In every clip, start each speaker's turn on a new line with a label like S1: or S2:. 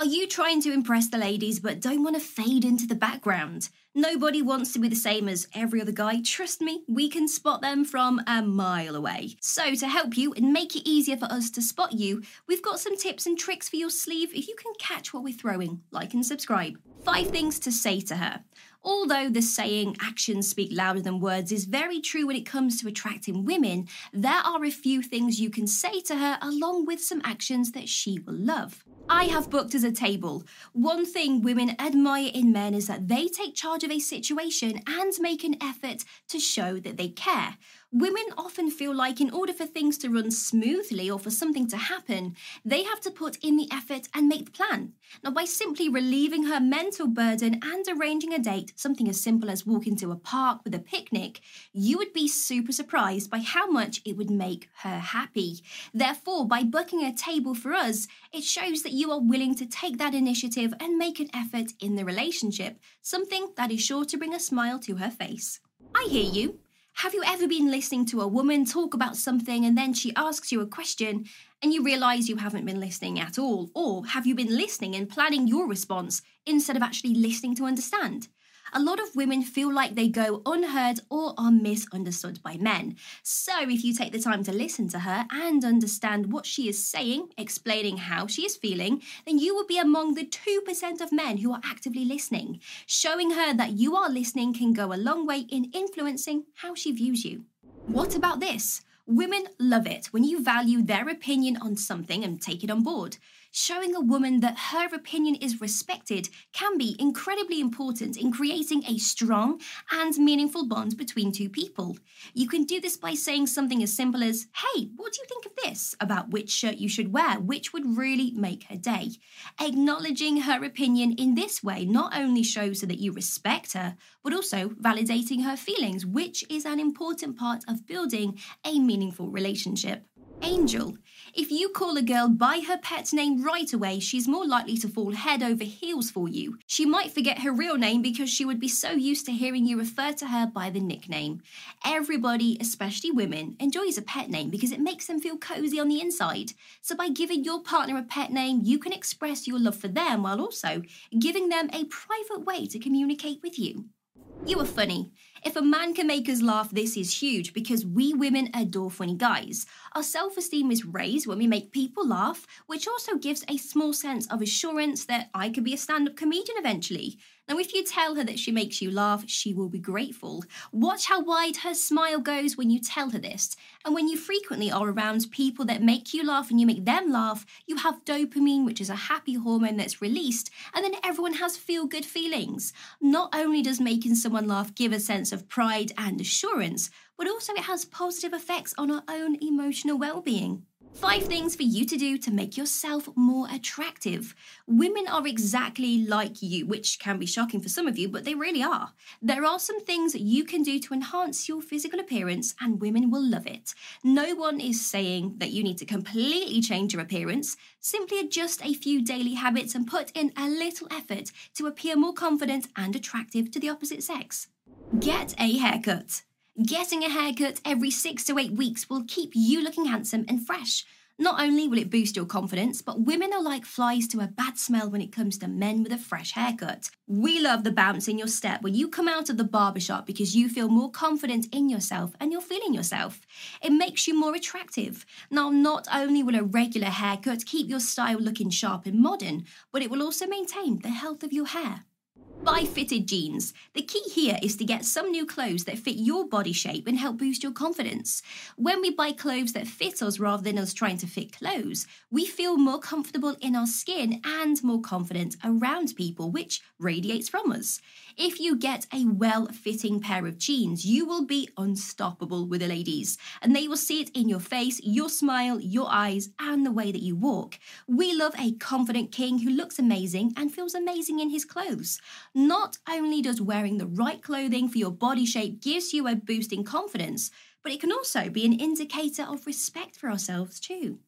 S1: Are you trying to impress the ladies but don't want to fade into the background? Nobody wants to be the same as every other guy. Trust me, we can spot them from a mile away. So, to help you and make it easier for us to spot you, we've got some tips and tricks for your sleeve if you can catch what we're throwing. Like and subscribe. Five things to say to her. Although the saying actions speak louder than words is very true when it comes to attracting women, there are a few things you can say to her along with some actions that she will love. I have booked as a table. One thing women admire in men is that they take charge of a situation and make an effort to show that they care. Women often feel like, in order for things to run smoothly or for something to happen, they have to put in the effort and make the plan. Now, by simply relieving her mental burden and arranging a date, something as simple as walking to a park with a picnic, you would be super surprised by how much it would make her happy. Therefore, by booking a table for us, it shows that you are willing to take that initiative and make an effort in the relationship, something that is sure to bring a smile to her face. I hear you. Have you ever been listening to a woman talk about something and then she asks you a question and you realise you haven't been listening at all? Or have you been listening and planning your response instead of actually listening to understand? A lot of women feel like they go unheard or are misunderstood by men. So, if you take the time to listen to her and understand what she is saying, explaining how she is feeling, then you will be among the 2% of men who are actively listening. Showing her that you are listening can go a long way in influencing how she views you. What about this? Women love it when you value their opinion on something and take it on board. Showing a woman that her opinion is respected can be incredibly important in creating a strong and meaningful bond between two people. You can do this by saying something as simple as, Hey, what do you think of this about which shirt you should wear, which would really make her day? Acknowledging her opinion in this way not only shows her that you respect her, but also validating her feelings, which is an important part of building a meaningful relationship. Angel. If you call a girl by her pet name right away, she's more likely to fall head over heels for you. She might forget her real name because she would be so used to hearing you refer to her by the nickname. Everybody, especially women, enjoys a pet name because it makes them feel cozy on the inside. So by giving your partner a pet name, you can express your love for them while also giving them a private way to communicate with you. You are funny. If a man can make us laugh, this is huge because we women adore funny guys. Our self esteem is raised when we make people laugh, which also gives a small sense of assurance that I could be a stand up comedian eventually. Now, if you tell her that she makes you laugh, she will be grateful. Watch how wide her smile goes when you tell her this. And when you frequently are around people that make you laugh and you make them laugh, you have dopamine, which is a happy hormone that's released, and then everyone has feel good feelings. Not only does making someone laugh give a sense of pride and assurance, but also it has positive effects on our own emotional well being. Five things for you to do to make yourself more attractive. Women are exactly like you, which can be shocking for some of you, but they really are. There are some things you can do to enhance your physical appearance, and women will love it. No one is saying that you need to completely change your appearance. Simply adjust a few daily habits and put in a little effort to appear more confident and attractive to the opposite sex. Get a haircut. Getting a haircut every six to eight weeks will keep you looking handsome and fresh. Not only will it boost your confidence, but women are like flies to a bad smell when it comes to men with a fresh haircut. We love the bounce in your step when you come out of the barbershop because you feel more confident in yourself and you're feeling yourself. It makes you more attractive. Now, not only will a regular haircut keep your style looking sharp and modern, but it will also maintain the health of your hair. Buy fitted jeans. The key here is to get some new clothes that fit your body shape and help boost your confidence. When we buy clothes that fit us rather than us trying to fit clothes, we feel more comfortable in our skin and more confident around people, which radiates from us. If you get a well fitting pair of jeans, you will be unstoppable with the ladies, and they will see it in your face, your smile, your eyes, and the way that you walk. We love a confident king who looks amazing and feels amazing in his clothes. Not only does wearing the right clothing for your body shape gives you a boost in confidence, but it can also be an indicator of respect for ourselves too.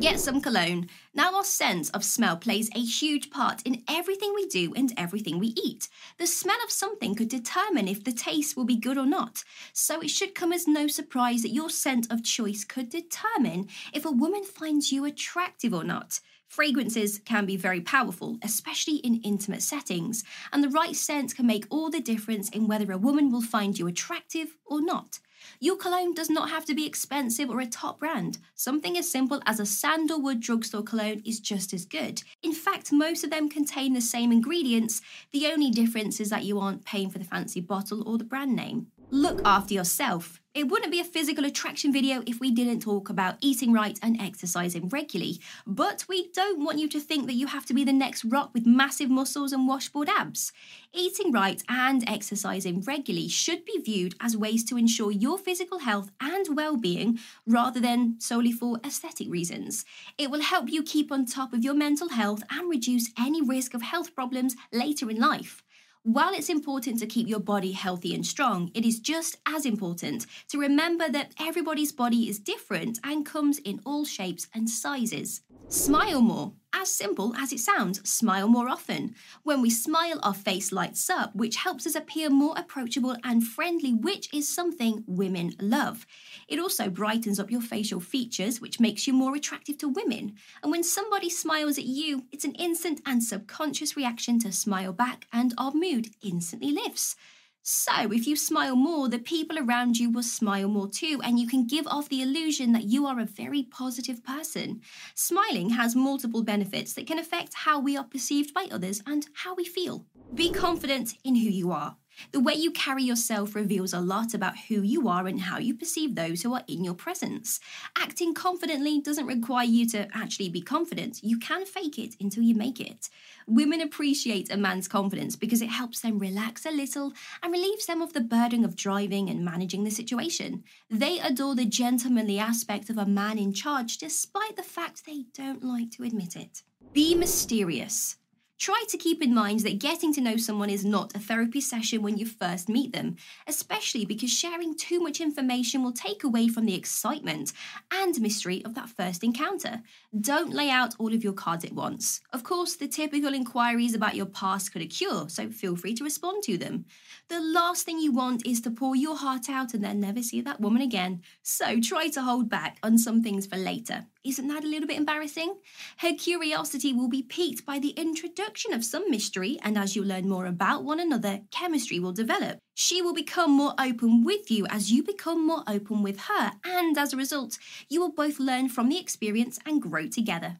S1: Get some cologne. Now, our sense of smell plays a huge part in everything we do and everything we eat. The smell of something could determine if the taste will be good or not, so it should come as no surprise that your scent of choice could determine if a woman finds you attractive or not. Fragrances can be very powerful, especially in intimate settings, and the right scent can make all the difference in whether a woman will find you attractive or not. Your cologne does not have to be expensive or a top brand. Something as simple as a sandalwood drugstore cologne is just as good. In fact, most of them contain the same ingredients. The only difference is that you aren't paying for the fancy bottle or the brand name. Look after yourself. It wouldn't be a physical attraction video if we didn't talk about eating right and exercising regularly. But we don't want you to think that you have to be the next rock with massive muscles and washboard abs. Eating right and exercising regularly should be viewed as ways to ensure your physical health and well being rather than solely for aesthetic reasons. It will help you keep on top of your mental health and reduce any risk of health problems later in life. While it's important to keep your body healthy and strong, it is just as important to remember that everybody's body is different and comes in all shapes and sizes. Smile more. As simple as it sounds, smile more often. When we smile, our face lights up, which helps us appear more approachable and friendly, which is something women love. It also brightens up your facial features, which makes you more attractive to women. And when somebody smiles at you, it's an instant and subconscious reaction to smile back, and our mood instantly lifts. So, if you smile more, the people around you will smile more too, and you can give off the illusion that you are a very positive person. Smiling has multiple benefits that can affect how we are perceived by others and how we feel. Be confident in who you are. The way you carry yourself reveals a lot about who you are and how you perceive those who are in your presence. Acting confidently doesn't require you to actually be confident. You can fake it until you make it. Women appreciate a man's confidence because it helps them relax a little and relieves them of the burden of driving and managing the situation. They adore the gentlemanly aspect of a man in charge despite the fact they don't like to admit it. Be mysterious. Try to keep in mind that getting to know someone is not a therapy session when you first meet them, especially because sharing too much information will take away from the excitement and mystery of that first encounter. Don't lay out all of your cards at once. Of course, the typical inquiries about your past could occur, so feel free to respond to them. The last thing you want is to pour your heart out and then never see that woman again, so try to hold back on some things for later. Isn't that a little bit embarrassing? Her curiosity will be piqued by the introduction of some mystery, and as you learn more about one another, chemistry will develop. She will become more open with you as you become more open with her, and as a result, you will both learn from the experience and grow together.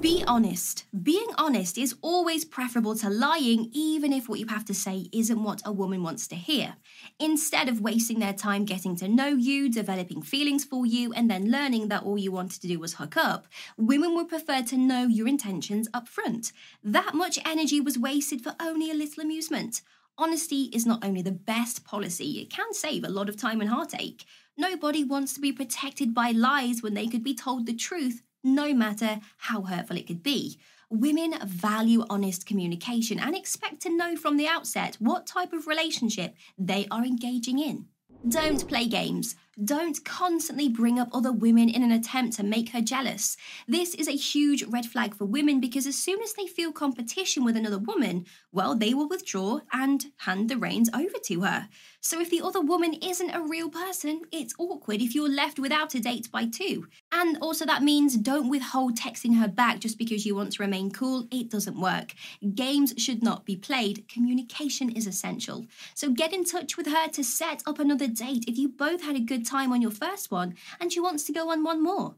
S1: Be honest. Being honest is always preferable to lying, even if what you have to say isn't what a woman wants to hear. Instead of wasting their time getting to know you, developing feelings for you, and then learning that all you wanted to do was hook up, women would prefer to know your intentions up front. That much energy was wasted for only a little amusement. Honesty is not only the best policy, it can save a lot of time and heartache. Nobody wants to be protected by lies when they could be told the truth no matter how hurtful it could be. Women value honest communication and expect to know from the outset what type of relationship they are engaging in. Don't play games. Don't constantly bring up other women in an attempt to make her jealous. This is a huge red flag for women because as soon as they feel competition with another woman, well, they will withdraw and hand the reins over to her. So if the other woman isn't a real person, it's awkward if you're left without a date by two. And also, that means don't withhold texting her back just because you want to remain cool. It doesn't work. Games should not be played. Communication is essential. So get in touch with her to set up another date if you both had a good time on your first one and she wants to go on one more.